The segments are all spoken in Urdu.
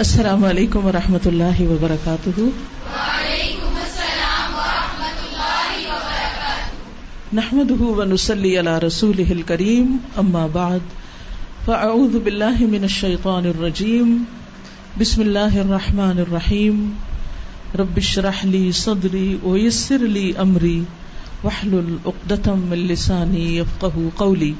السلام علیکم ورحمۃ اللہ وبرکاتہ۔ نحمده ونصلي على رسوله الكريم أما بعد فأعوذ بالله من الشيطان الرجيم بسم الله الرحمن الرحيم رب اشرح لي صدري ويسر لي أمري واحلل عقدة من لساني يفقه قولي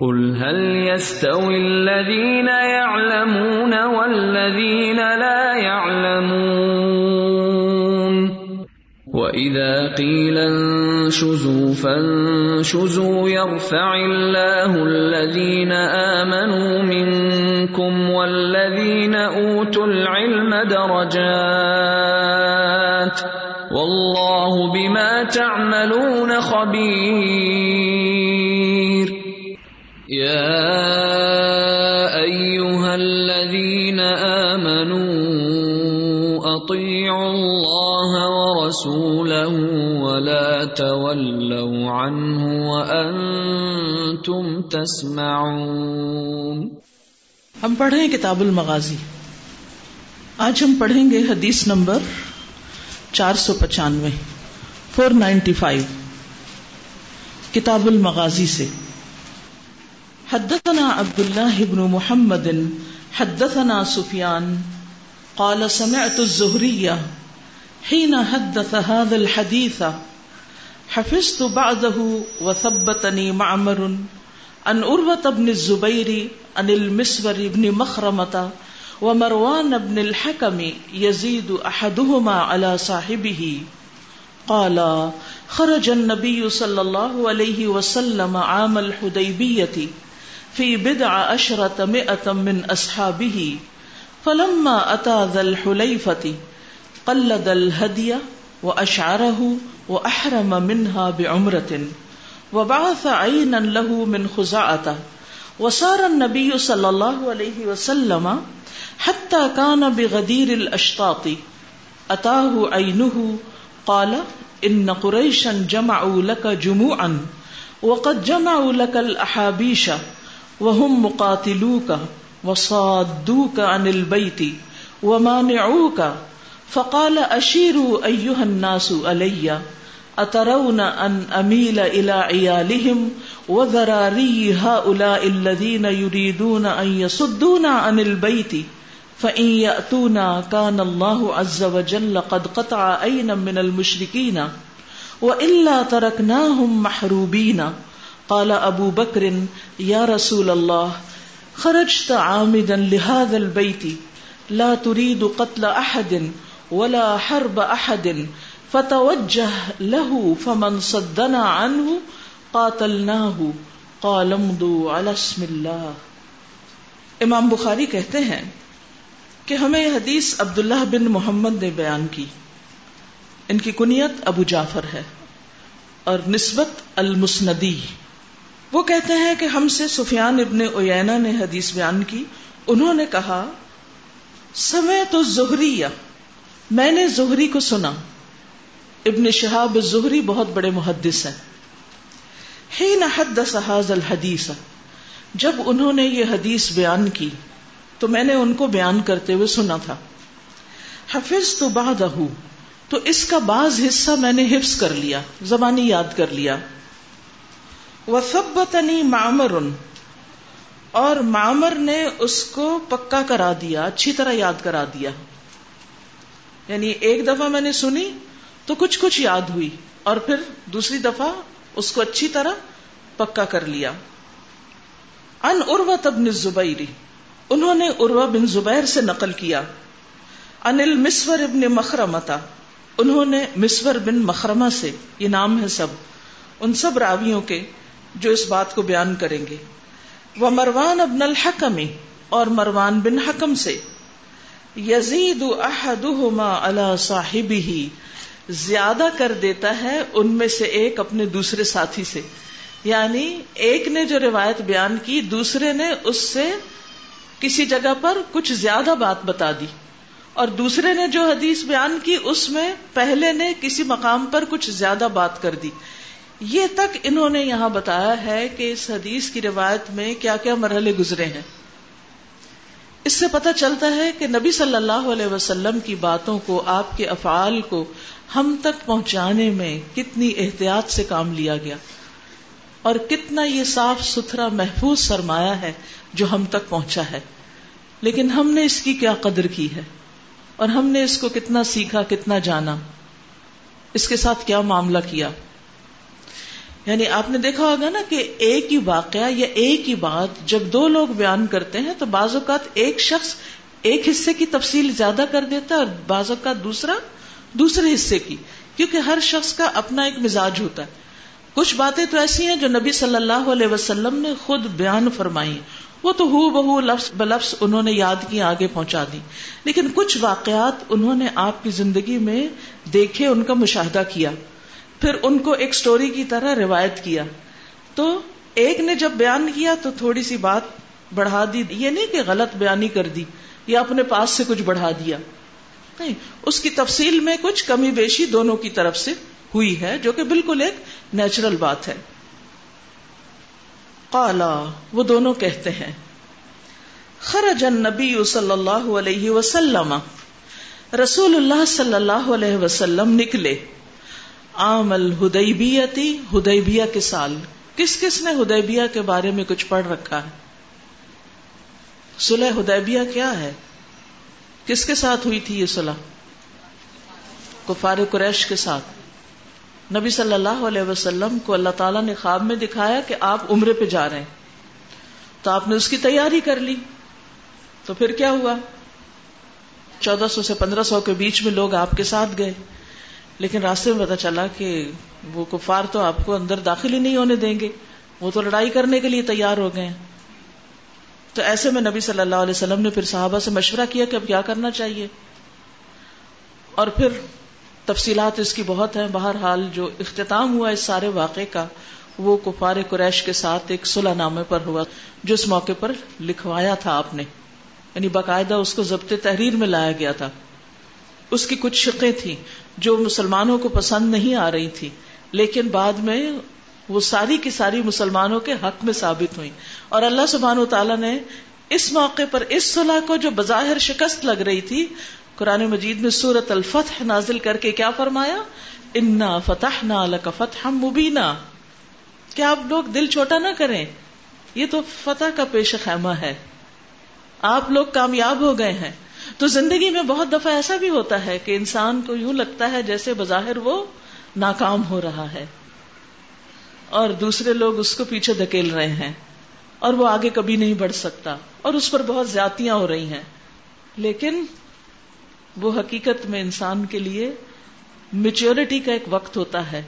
قل هل يستوي الذين يعلمون والذين لا يعلمون؟ وإذا قيل انشزوا فانشزوا يرفع الله الذين آمنوا منكم والذين أوتوا العلم درجات والله بما تعملون خبير يا أيها الذين آمنوا أطيعوا الله ورسوله ولا تولوا عنه وأنتم تسمعون ہم پڑھ رہے ہیں کتاب المغازی آج ہم پڑھیں گے حدیث نمبر چار سو پچانوے فور نائنٹی فائیو کتاب المغازی سے حدثنا عبد الله بن محمد، حدثنا سفيان قال سمعت الزهري حين حدث هذا الحديث حفظت بعده وثبتني معمر، عن أروة بن الزبير عن المسور بن مخرمة، ومروان بن الحكم يزيد أحدهما على صاحبه. قال، خرج النبي صلى الله عليه وسلم عام الحديبية في بضع عشرة مئة من أصحابه فلما أتى ذا الحليفة قلد الهدي وأشعره وأحرم منها بعمرة وبعث عينا له من خزاعة وصار النبي صلى الله عليه وسلم حتى كان بغدير الأشطاط أتاه عينه قال إن قريشا جمعوا لك جموعا وقد جمعوا لك الأحابيش وهم مقاتلوك وصادوك عن البيت ومانعوك فقال أشيروا أيها الناس علي أترون أن أميل إلى عيالهم وذراري هؤلاء الذين يريدون أن يصدونا عن البيت فإن يأتونا كان الله عز وجل قد قطع أينا من المشركين وإلا تركناهم محروبين قال أبو بكر يا رسول الله خرجت عامدا لهذا البيت لا تريد قتل أحد ولا حرب أحد فتوجه له فمن صدنا عنه قاتلناه. قال امضوا على اسم الله امام بخاری کہتے ہیں کہ ہمیں یہ حدیث عبداللہ بن محمد نے بیان کی۔ ان کی کنیت ابو جعفر ہے اور نسبت المسندی۔ وہ کہتے ہیں کہ ہم سے سفیان ابن اوینا نے حدیث بیان کی۔ انہوں نے کہا سمے تو زہری میں نے زہری کو سنا۔ ابن شہاب زہری بہت بڑے محدث ہیں۔ ہی نحدث حاض الحدیث، جب انہوں نے یہ حدیث بیان کی، تو میں نے ان کو بیان کرتے ہوئے سنا تھا۔ حفظ تو بعد تو اس کا بعض حصہ میں نے حفظ کر لیا، زبانی یاد کر لیا۔ وثبتنی معمر۔ اور معمر نے اس کو پکا کرا دیا، اچھی طرح یاد کرا دیا۔ یعنی ایک دفعہ میں نے سنی تو کچھ کچھ یاد ہوئی، اور پھر دوسری دفعہ اس کو اچھی طرح پکا کر لیا۔ ان اروت ابن زبیری انہوں نے عروا بن زبیر سے نقل کیا۔ انل مسور ابن مخرمتا انہوں نے مسور بن مخرمہ سے، یہ نام ہے سب، ان سب راویوں کے۔ جو اس بات کو بیان کریں گے۔ وہ مروان ابن الحکم اور مروان بن حکم سے۔ یزید احدہما علی صاحبہ زیادہ کر دیتا ہے ان میں سے ایک اپنے دوسرے ساتھی سے۔ یعنی ایک نے جو روایت بیان کی، دوسرے نے اس سے کسی جگہ پر کچھ زیادہ بات بتا دی۔ اور دوسرے نے جو حدیث بیان کی، اس میں پہلے نے کسی مقام پر کچھ زیادہ بات کر دی۔ یہ تک انہوں نے یہاں بتایا ہے کہ اس حدیث کی روایت میں کیا کیا مرحلے گزرے ہیں۔ اس سے پتہ چلتا ہے کہ نبی صلی اللہ علیہ وسلم کی باتوں کو، آپ کے افعال کو ہم تک پہنچانے میں کتنی احتیاط سے کام لیا گیا۔ اور کتنا یہ صاف ستھرا محفوظ سرمایہ ہے جو ہم تک پہنچا ہے۔ لیکن ہم نے اس کی کیا قدر کی ہے؟ اور ہم نے اس کو کتنا سیکھا، کتنا جانا؟ اس کے ساتھ کیا معاملہ کیا؟ یعنی آپ نے دیکھا ہوگا نا کہ ایک ہی واقعہ یا ایک ہی بات جب دو لوگ بیان کرتے ہیں تو بعض اوقات ایک شخص ایک حصے کی تفصیل زیادہ کر دیتا ہے اور بعض اوقات دوسرا دوسرے حصے کی، کیونکہ ہر شخص کا اپنا ایک مزاج ہوتا ہے۔ کچھ باتیں تو ایسی ہیں جو نبی صلی اللہ علیہ وسلم نے خود بیان فرمائی وہ تو ہو بہو لفظ بلفظ انہوں نے یاد کی، آگے پہنچا دی۔ لیکن کچھ واقعات انہوں نے آپ کی زندگی میں دیکھے، ان کا مشاہدہ کیا۔ پھر ان کو ایک سٹوری کی طرح روایت کیا۔ تو ایک نے جب بیان کیا تو تھوڑی سی بات بڑھا دی۔ یہ نہیں کہ غلط بیانی کر دی یا اپنے پاس سے کچھ بڑھا دیا۔ نہیں، اس کی تفصیل میں کچھ کمی بیشی دونوں کی طرف سے ہوئی ہے، جو کہ بالکل ایک نیچرل بات ہے۔ قالا، وہ دونوں کہتے ہیں، خرج النبی صلی اللہ علیہ وسلم۔ رسول اللہ صلی اللہ علیہ وسلم نکلے۔ عام الہدیبیتی ہدیبیہ کے سال. کس کس نے ہدیبیہ کے بارے میں کچھ پڑھ رکھا ہے؟ سلح ہدیبیہ کیا ہے؟ کس کے ساتھ ہوئی تھی یہ صلح؟ کفار قریش کے ساتھ. نبی صلی اللہ علیہ وسلم کو اللہ تعالیٰ نے خواب میں دکھایا کہ آپ عمرے پہ جا رہے ہیں. تو آپ نے اس کی تیاری کر لی. تو پھر کیا ہوا؟ چودہ سو سے پندرہ سو کے بیچ میں لوگ آپ کے ساتھ گئے. لیکن راستے میں پتا چلا کہ وہ کفار تو آپ کو اندر داخل ہی نہیں ہونے دیں گے۔ وہ تو لڑائی کرنے کے لیے تیار ہو گئے تو ایسے میں نبی صلی اللہ علیہ وسلم نے پھر صحابہ سے مشورہ کیا کہ اب کیا کرنا چاہیے۔ اور پھر تفصیلات اس کی بہت ہیں۔ بہرحال جو اختتام ہوا اس سارے واقعے کا، وہ کفار قریش کے ساتھ ایک صلح نامے پر ہوا، جو اس موقع پر لکھوایا تھا آپ نے۔ یعنی باقاعدہ اس کو ضبط تحریر میں لایا گیا تھا۔ اس کی کچھ شقیں تھیں جو مسلمانوں کو پسند نہیں آ رہی تھی، لیکن بعد میں وہ ساری کی ساری مسلمانوں کے حق میں ثابت ہوئی اور اللہ سبحان و تعالیٰ نے اس موقع پر، اس صلاح کو جو بظاہر شکست لگ رہی تھی، قرآن مجید میں سورت الفتح نازل کر کے کیا فرمایا؟ انا فتح نہ فتح مبینہ کیا آپ لوگ دل چھوٹا نہ کریں؟ یہ تو فتح کا پیش خیمہ ہے۔ آپ لوگ کامیاب ہو گئے ہیں۔ تو زندگی میں بہت دفعہ ایسا بھی ہوتا ہے کہ انسان کو یوں لگتا ہے جیسے بظاہر وہ ناکام ہو رہا ہے اور دوسرے لوگ اس کو پیچھے دھکیل رہے ہیں اور وہ آگے کبھی نہیں بڑھ سکتا اور اس پر بہت زیادتیاں ہو رہی ہیں۔ لیکن وہ حقیقت میں انسان کے لیے میچیورٹی کا ایک وقت ہوتا ہے۔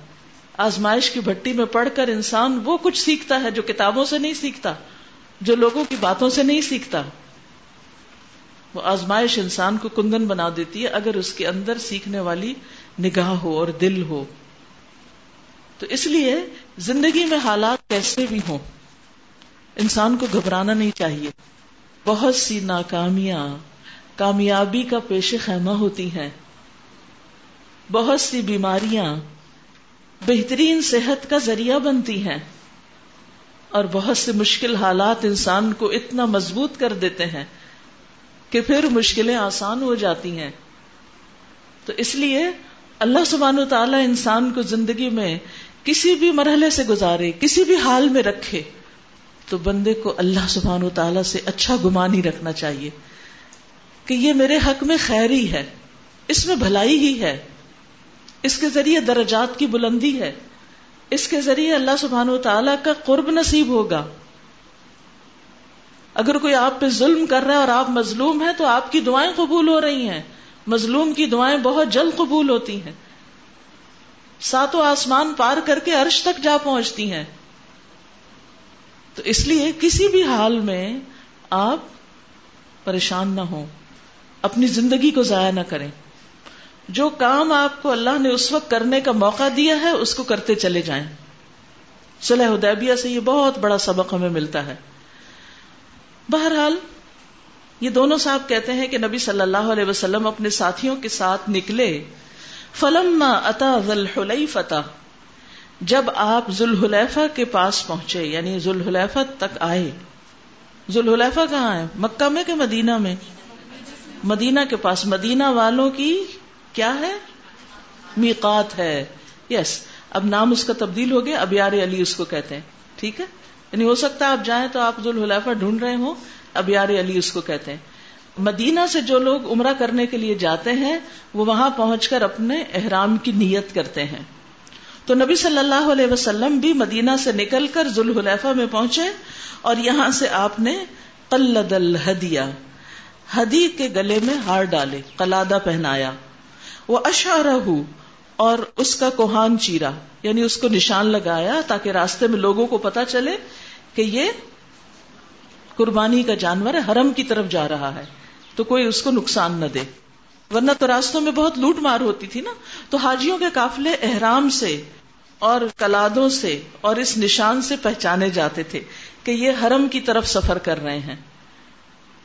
آزمائش کی بھٹی میں پڑھ کر انسان وہ کچھ سیکھتا ہے جو کتابوں سے نہیں سیکھتا، جو لوگوں کی باتوں سے نہیں سیکھتا۔ وہ آزمائش انسان کو کندن بنا دیتی ہے اگر اس کے اندر سیکھنے والی نگاہ ہو اور دل ہو۔ تو اس لیے زندگی میں حالات کیسے بھی ہوں، انسان کو گھبرانا نہیں چاہیے۔ بہت سی ناکامیاں، کامیابی کا پیش خیمہ ہوتی ہیں۔ بہت سی بیماریاں بہترین صحت کا ذریعہ بنتی ہیں۔ اور بہت سے مشکل حالات انسان کو اتنا مضبوط کر دیتے ہیں۔ کہ پھر مشکلیں آسان ہو جاتی ہیں۔ تو اس لیے اللہ سبحانہ و تعالیٰ انسان کو زندگی میں کسی بھی مرحلے سے گزارے، کسی بھی حال میں رکھے، تو بندے کو اللہ سبحان و تعالیٰ سے اچھا گمان ہی رکھنا چاہیے کہ یہ میرے حق میں خیر ہی ہے، اس میں بھلائی ہی ہے، اس کے ذریعے درجات کی بلندی ہے، اس کے ذریعے اللہ سبحان و تعالیٰ کا قرب نصیب ہوگا۔ اگر کوئی آپ پہ ظلم کر رہا ہے اور آپ مظلوم ہیں تو آپ کی دعائیں قبول ہو رہی ہیں۔ مظلوم کی دعائیں بہت جلد قبول ہوتی ہیں۔ ساتوں آسمان پار کر کے عرش تک جا پہنچتی ہیں۔ تو اس لیے کسی بھی حال میں آپ پریشان نہ ہوں۔ اپنی زندگی کو ضائع نہ کریں۔ جو کام آپ کو اللہ نے اس وقت کرنے کا موقع دیا ہے، اس کو کرتے چلے جائیں۔ صلح حدیبیہ سے یہ بہت بڑا سبق ہمیں ملتا ہے۔ بہرحال، یہ دونوں صاحب کہتے ہیں کہ نبی صلی اللہ علیہ وسلم اپنے ساتھیوں کے ساتھ نکلے۔ فلم اتا فتح جب آپ ذوالحلیفہ کے پاس پہنچے یعنی ذوالحلیفہ تک آئے۔ ذوالحلیفہ کہاں ہے؟ مکہ میں کہ مدینہ میں؟ مدینہ کے پاس۔ مدینہ والوں کی کیا ہے؟ میقات ہے۔ یس اب نام اس کا تبدیل ہو گیا، اب یار علی اس کو کہتے ہیں۔ ٹھیک ہے؟ یعنی ہو سکتا ہے آپ جائیں تو آپ ذوالحلیفہ ڈھونڈ رہے ہوں۔ اب یار علی اس کو کہتے ہیں۔ مدینہ سے جو لوگ عمرہ کرنے کے لیے جاتے ہیں، وہ وہاں پہنچ کر اپنے احرام کی نیت کرتے ہیں۔ تو نبی صلی اللہ علیہ وسلم بھی مدینہ سے نکل کر ذوالحلیفہ میں پہنچے اور یہاں سے آپ نے قلد الحدیہ ہدی کے گلے میں ہار ڈالے، قلادہ پہنایا۔ وہ اشارہ اور اس کا کوہان چیرا یعنی اس کو نشان لگایا تاکہ راستے میں لوگوں کو پتا چلے کہ یہ قربانی کا جانور ہے، حرم کی طرف جا رہا ہے، تو کوئی اس کو نقصان نہ دے۔ ورنہ تو راستوں میں بہت لوٹ مار ہوتی تھی نا۔ تو حاجیوں کے قافلے احرام سے اور کلادوں سے اور اس نشان سے پہچانے جاتے تھے کہ یہ حرم کی طرف سفر کر رہے ہیں۔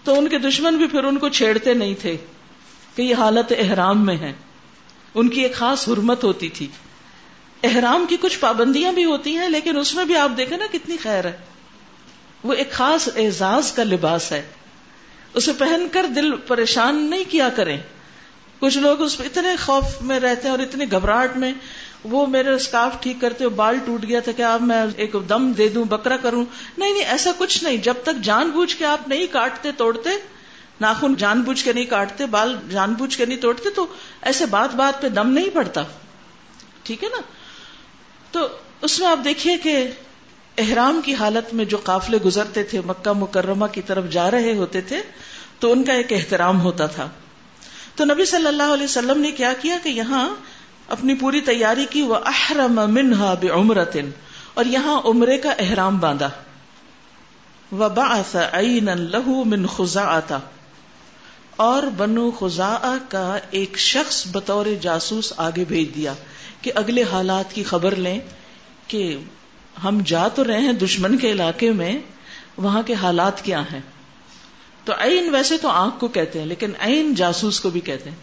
تو ان کے دشمن بھی پھر ان کو چھیڑتے نہیں تھے کہ یہ حالت احرام میں ہے۔ ان کی ایک خاص حرمت ہوتی تھی۔ احرام کی کچھ پابندیاں بھی ہوتی ہیں، لیکن اس میں بھی آپ دیکھیں نا کتنی خیر ہے۔ وہ ایک خاص اعزاز کا لباس ہے۔ اسے پہن کر دل پریشان نہیں کیا کریں۔ کچھ لوگ اس اتنے خوف میں رہتے ہیں اور اتنی گھبراہٹ میں وہ میرے اسکارف ٹھیک کرتے بال ٹوٹ گیا تھا کہ آپ میں ایک دم دے دوں، بکرا کروں۔ نہیں نہیں، ایسا کچھ نہیں۔ جب تک جان بوجھ کے آپ نہیں کاٹتے، توڑتے، ناخن جان بوجھ کے نہیں کاٹتے، بال جان بوجھ کے نہیں توڑتے، تو ایسے بات بات پہ دم نہیں پڑتا ٹھیک ہے نا؟ تو اس میں آپ دیکھیے کہ احرام کی حالت میں جو قافلے گزرتے تھے، مکہ مکرمہ کی طرف جا رہے ہوتے تھے، تو ان کا ایک احترام ہوتا تھا۔ تو نبی صلی اللہ علیہ وسلم نے کیا کیا کہ یہاں اپنی پوری تیاری کی وہ احرم منہا بے اور یہاں عمرے کا احرام باندھا۔ لہو من خزا آتا اور بنو خزا کا ایک شخص بطور جاسوس آگے بھیج دیا کہ اگلے حالات کی خبر لیں کہ ہم جا تو رہے ہیں دشمن کے علاقے میں، وہاں کے حالات کیا ہیں؟ تو عین ویسے تو آنکھ کو کہتے ہیں، لیکن عین جاسوس کو بھی کہتے ہیں۔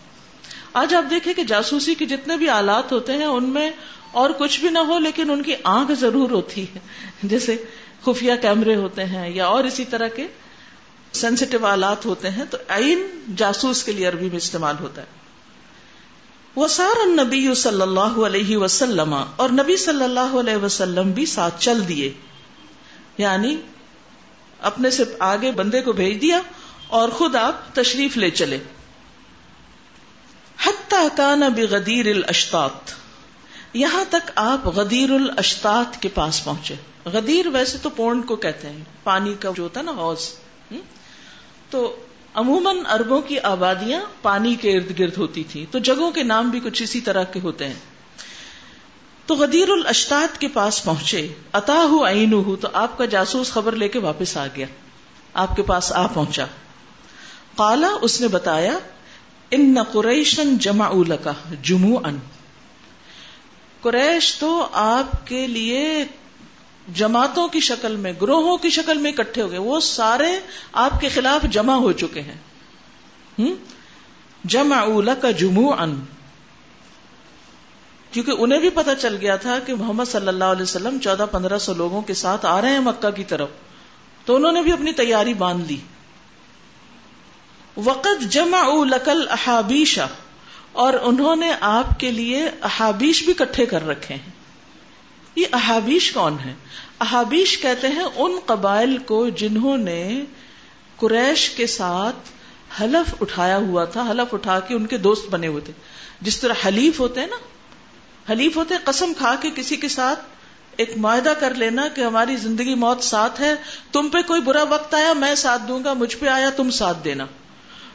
آج آپ دیکھیں کہ جاسوسی کے جتنے بھی آلات ہوتے ہیں، ان میں اور کچھ بھی نہ ہو، لیکن ان کی آنکھ ضرور ہوتی ہے۔ جیسے خفیہ کیمرے ہوتے ہیں یا اور اسی طرح کے سینسٹیو آلات ہوتے ہیں، تو عین جاسوس کے لیے عربی میں استعمال ہوتا ہے۔ وہ سار نبی صلی اللہ علیہ وسلم اور نبی صلی اللہ علیہ وسلم بھی ساتھ چل دیے۔ یعنی اپنے سے آگے بندے کو بھیج دیا اور خود آپ تشریف لے چلے۔ کان بغدیر الاشتات یہاں تک آپ غدیر الاشتات کے پاس پہنچے۔ غدیر ویسے تو پونڈ کو کہتے ہیں، پانی کا جو ہوتا ہے نا حوض تو عموماً اربوں کی آبادیاں پانی کے ارد گرد ہوتی تھی تو جگہوں کے نام بھی کچھ اسی طرح کے ہوتے ہیں۔ تو غدیر الاشتات کے پاس پہنچے اتا ہوں تو آپ کا جاسوس خبر لے کے واپس آ گیا۔ آپ کے پاس آ پہنچا۔ کالا اس نے بتایا، ان نہ قریشن جمع کا جمو ان قریش تو آپ کے لیے جماعتوں کی شکل میں، گروہوں کی شکل میں اکٹھے ہو گئے۔ وہ سارے آپ کے خلاف جمع ہو چکے ہیں۔ جمع کا جمو ان کیونکہ انہیں بھی پتا چل گیا تھا کہ محمد صلی اللہ علیہ وسلم چودہ پندرہ سو لوگوں کے ساتھ آ رہے ہیں مکہ کی طرف۔ تو انہوں نے بھی اپنی تیاری باندھ لی۔ وقت جمع لکل احابیشا اور انہوں نے آپ کے لیے احابیش بھی کٹھے کر رکھے ہیں۔ یہ احابیش کون ہے احابیش کہتے ہیں ان قبائل کو جنہوں نے قریش کے ساتھ حلف اٹھایا ہوا تھا، حلف اٹھا کے ان کے دوست بنے ہوئے تھے۔ جس طرح حلیف ہوتے ہیں نا، حلیف ہوتے قسم کھا کے کسی کے ساتھ ایک معاہدہ کر لینا کہ ہماری زندگی موت ساتھ ہے، تم پہ کوئی برا وقت آیا، میں ساتھ دوں گا، مجھ پہ آیا، تم ساتھ دینا۔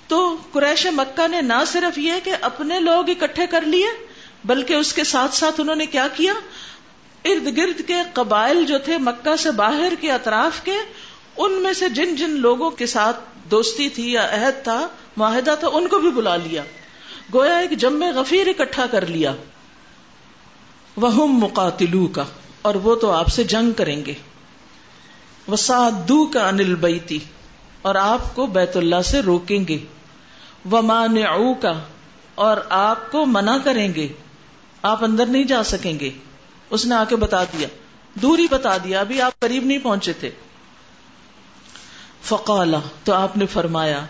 تو قریش مکہ نے نہ صرف یہ کہ اپنے لوگ اکٹھے کر لیے، بلکہ اس کے ساتھ ساتھ انہوں نے کیا کیا؟ ارد گرد کے قبائل جو تھے مکہ سے باہر کے اطراف کے، ان میں سے جن جن لوگوں کے ساتھ دوستی تھی یا عہد تھا، معاہدہ تھا، ان کو بھی بلا لیا۔ گویا ایک جم غفیر اکٹھا کر لیا۔ وہ مقاتلو کا اور وہ تو آپ سے جنگ کریں گے۔ وسادو کا انل بیتی اور آپ کو بیت اللہ سے روکیں گے۔ وہ مان کا اور آپ کو منع کریں گے۔ آپ اندر نہیں جا سکیں گے۔ اس نے آ کے بتا دیا۔ دوری بتا دیا، ابھی آپ قریب نہیں پہنچے تھے۔ فقالا، تو آپ نے فرمایا،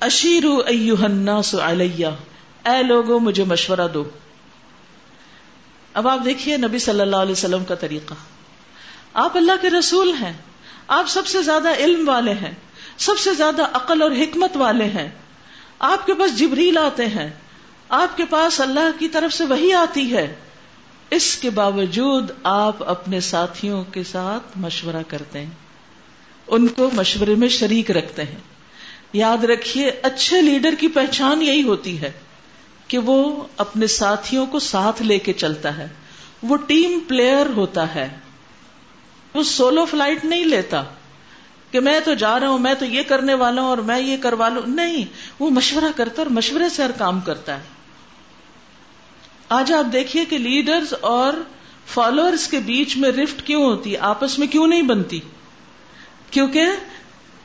اشیرو الناس علیہ، اے لوگوں، مجھے مشورہ دو۔ اب آپ دیکھیے نبی صلی اللہ علیہ وسلم کا طریقہ۔ آپ اللہ کے رسول ہیں، آپ سب سے زیادہ علم والے ہیں، سب سے زیادہ عقل اور حکمت والے ہیں۔ آپ کے پاس جبریل آتے ہیں، آپ کے پاس اللہ کی طرف سے وہی آتی ہے۔ اس کے باوجود آپ اپنے ساتھیوں کے ساتھ مشورہ کرتے ہیں۔ ان کو مشورے میں شریک رکھتے ہیں۔ یاد رکھیے، اچھے لیڈر کی پہچان یہی ہوتی ہے کہ وہ اپنے ساتھیوں کو ساتھ لے کے چلتا ہے۔ وہ ٹیم پلیئر ہوتا ہے۔ وہ سولو فلائٹ نہیں لیتا کہ میں تو جا رہا ہوں، میں تو یہ کرنے والا ہوں اور میں یہ کروا لوں۔ نہیں، وہ مشورہ کرتا اور مشورے سے ہر کام کرتا ہے۔ آج آپ دیکھیے کہ لیڈرز اور فالوئرس کے بیچ میں رفٹ کیوں ہوتی آپس میں کیوں نہیں بنتی؟ کیونکہ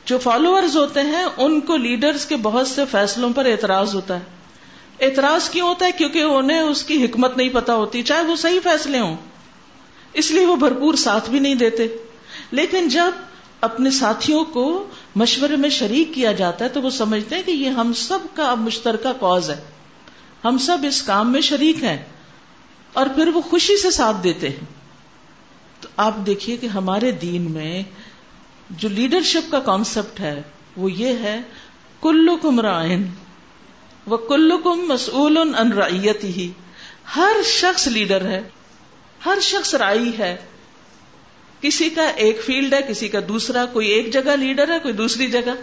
جو فالوورز ہوتے ہیں، ان کو لیڈرز کے بہت سے فیصلوں پر اعتراض ہوتا ہے۔ اعتراض کیوں ہوتا ہے؟ کیونکہ انہیں اس کی حکمت نہیں پتا ہوتی، چاہے وہ صحیح فیصلے ہوں۔ اس لیے وہ بھرپور ساتھ بھی نہیں دیتے۔ لیکن جب اپنے ساتھیوں کو مشورے میں شریک کیا جاتا ہے، تو وہ سمجھتے ہیں کہ یہ ہم سب کا اب مشترکہ کاز ہے۔ ہم سب اس کام میں شریک ہیں اور پھر وہ خوشی سے ساتھ دیتے ہیں۔ تو آپ دیکھیے کہ ہمارے دین میں جو لیڈرشپ کا کانسیپٹ ہے، وہ یہ ہے کلو کم رائن وہ کلو کم مسول ان رعیت ہی ہر شخص لیڈر ہے، ہر شخص رائی ہے۔ کسی کا ایک فیلڈ ہے، کسی کا دوسرا، کوئی ایک جگہ لیڈر ہے، کوئی دوسری جگہ۔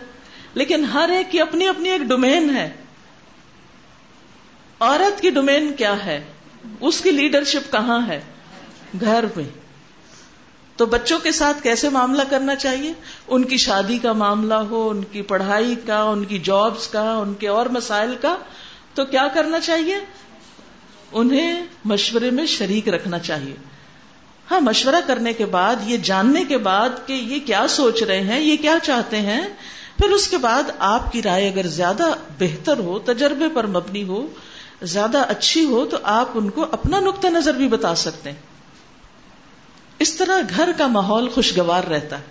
لیکن ہر ایک کی اپنی اپنی ایک ڈومین ہے۔ عورت کی ڈومین کیا ہے؟ اس کی لیڈرشپ کہاں ہے؟ گھر میں۔ تو بچوں کے ساتھ کیسے معاملہ کرنا چاہیے؟ ان کی شادی کا معاملہ ہو، ان کی پڑھائی کا، ان کی جابس کا، ان کے اور مسائل کا۔ تو کیا کرنا چاہیے؟ انہیں مشورے میں شریک رکھنا چاہیے۔ ہاں مشورہ کرنے کے بعد، یہ جاننے کے بعد کہ یہ کیا سوچ رہے ہیں، یہ کیا چاہتے ہیں۔ پھر اس کے بعد آپ کی رائے اگر زیادہ بہتر ہو، تجربے پر مبنی ہو زیادہ اچھی ہو تو آپ ان کو اپنا نقطۂ نظر بھی بتا سکتے ہیں۔ اس طرح گھر کا ماحول خوشگوار رہتا ہے۔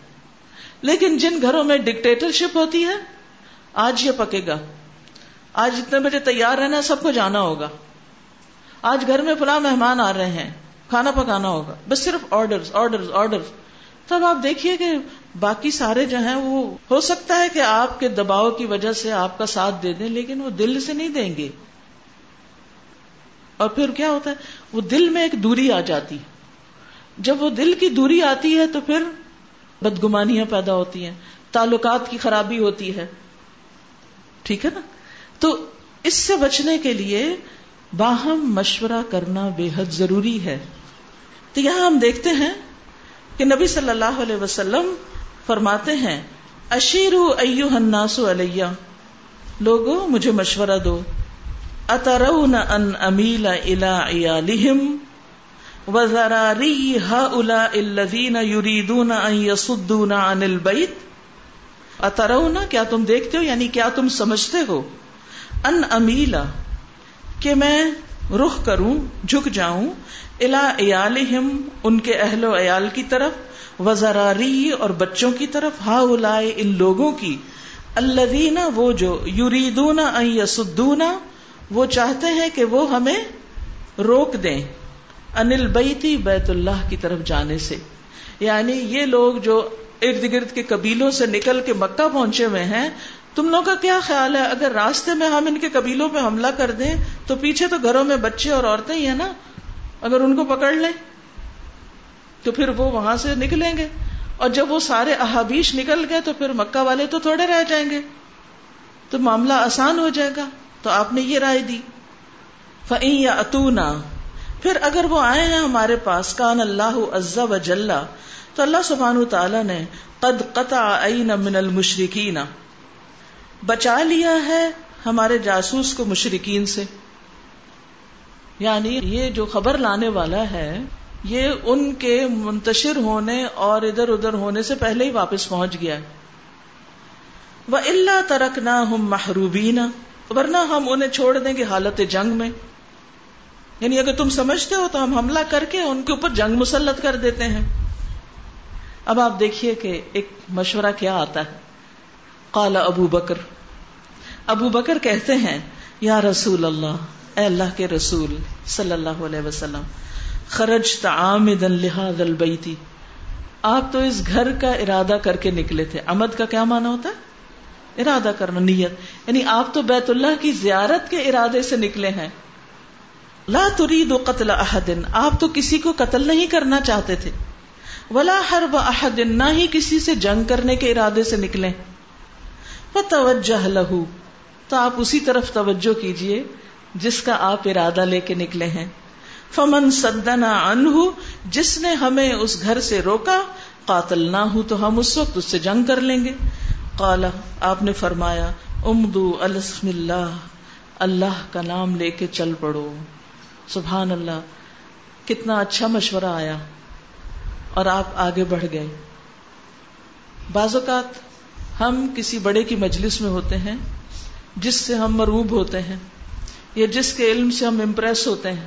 لیکن جن گھروں میں ڈکٹیٹر شپ ہوتی ہے، آج یہ پکے گا۔ آج اتنے بجے تیار رہنا سب کو جانا ہوگا۔ آج گھر میں فلاں مہمان آ رہے ہیں، کھانا پکانا ہوگا۔ بس صرف آرڈر آرڈر آرڈر تب آپ دیکھیے کہ باقی سارے جو ہیں، وہ ہو سکتا ہے کہ آپ کے دباؤ کی وجہ سے آپ کا ساتھ دے دیں، لیکن وہ دل سے نہیں دیں گے۔ اور پھر کیا ہوتا ہے؟ وہ دل میں ایک دوری آ جاتی جب وہ دل کی دوری آتی ہے تو پھر بدگمانیاں پیدا ہوتی ہیں، تعلقات کی خرابی ہوتی ہے۔ ٹھیک ہے نا؟ تو اس سے بچنے کے لیے باہم مشورہ کرنا بے حد ضروری ہے۔ تو یہاں ہم دیکھتے ہیں کہ نبی صلی اللہ علیہ وسلم فرماتے ہیں اشیر الناس علیہ۔ لوگو، مجھے مشورہ دو۔ اترون ان امیل الى عیالہم وزراری هؤلاء الذین یریدون ان یصدون عن البیت اترون کیا تم دیکھتے ہو؟ یعنی کیا تم سمجھتے ہو؟ ان امیلا کہ میں رخ کروں، جھک جاؤں الا عیالہم ان کے اہل و عیال کی طرف، وزراری اور بچوں کی طرف ہا ان لوگوں کی، الذین وہ جو یریدون ان یصدون وہ چاہتے ہیں کہ وہ ہمیں روک دیں۔ انل بیتی بیت اللہ کی طرف جانے سے۔ یعنی یہ لوگ جو ارد گرد کے قبیلوں سے نکل کے مکہ پہنچے ہوئے ہیں، تم لوگ کا کیا خیال ہے؟ اگر راستے میں ہم ان کے قبیلوں پہ حملہ کر دیں، تو پیچھے تو گھروں میں بچے اور عورتیں ہی ہیں نا۔ اگر ان کو پکڑ لیں، تو پھر وہ وہاں سے نکلیں گے۔ اور جب وہ سارے احابیش نکل گئے، تو پھر مکہ والے تو تھوڑے رہ جائیں گے۔ تو معاملہ آسان ہو جائے گا۔ تو آپ نے یہ رائے دی۔ فعین یا اتونا پھر اگر وہ آئے ہیں ہمارے پاس، کان اللہ عزا و جلا تو اللہ سبحان تعالی نے، قد قطع من المشرقین بچا لیا ہے ہمارے جاسوس کو مشرقین سے۔ یعنی یہ جو خبر لانے والا ہے، یہ ان کے منتشر ہونے اور ادھر ادھر ہونے سے پہلے ہی واپس پہنچ گیا۔ وہ اللہ ترک نہ ہم محروبین ورنہ ہم انہیں چھوڑ دیں گے حالت جنگ میں۔ یعنی اگر تم سمجھتے ہو تو ہم حملہ کر کے ان کے اوپر جنگ مسلط کر دیتے ہیں۔ اب آپ دیکھیے کہ ایک مشورہ کیا آتا ہے۔ قال ابو بکر۔ ابو بکر کہتے ہیں، یا رسول اللہ، اے اللہ کے رسول صلی اللہ علیہ وسلم خرج تعامدا لهذا البيت آپ تو اس گھر کا ارادہ کر کے نکلے تھے۔ امد کا کیا معنی ہوتا ہے؟ ارادہ کرنا، نیت۔ یعنی آپ تو بیت اللہ کی زیارت کے ارادے سے نکلے ہیں۔ لا ترید قتل احد آپ تو کسی کو قتل نہیں کرنا چاہتے تھے۔ ولا حرب احد، نہ ہی کسی سے جنگ کرنے کے ارادے سے نکلے۔ فتوجہ لہو تو آپ اسی طرف توجہ کیجیے، جس کا آپ ارادہ لے کے نکلے ہیں۔ فمن سدنا انہ جس نے ہمیں اس گھر سے روکا قاتل نہ ہو تو ہم اس وقت اس سے جنگ کر لیں گے۔ قالا، آپ نے فرمایا، امدو السم اللہ اللہ کا نام لے کے چل پڑو۔ سبحان اللہ، کتنا اچھا مشورہ آیا۔ اور آپ آگے بڑھ گئے۔ بعض اوقات ہم کسی بڑے کی مجلس میں ہوتے ہیں، جس سے ہم مروب ہوتے ہیں، یا جس کے علم سے ہم امپریس ہوتے ہیں،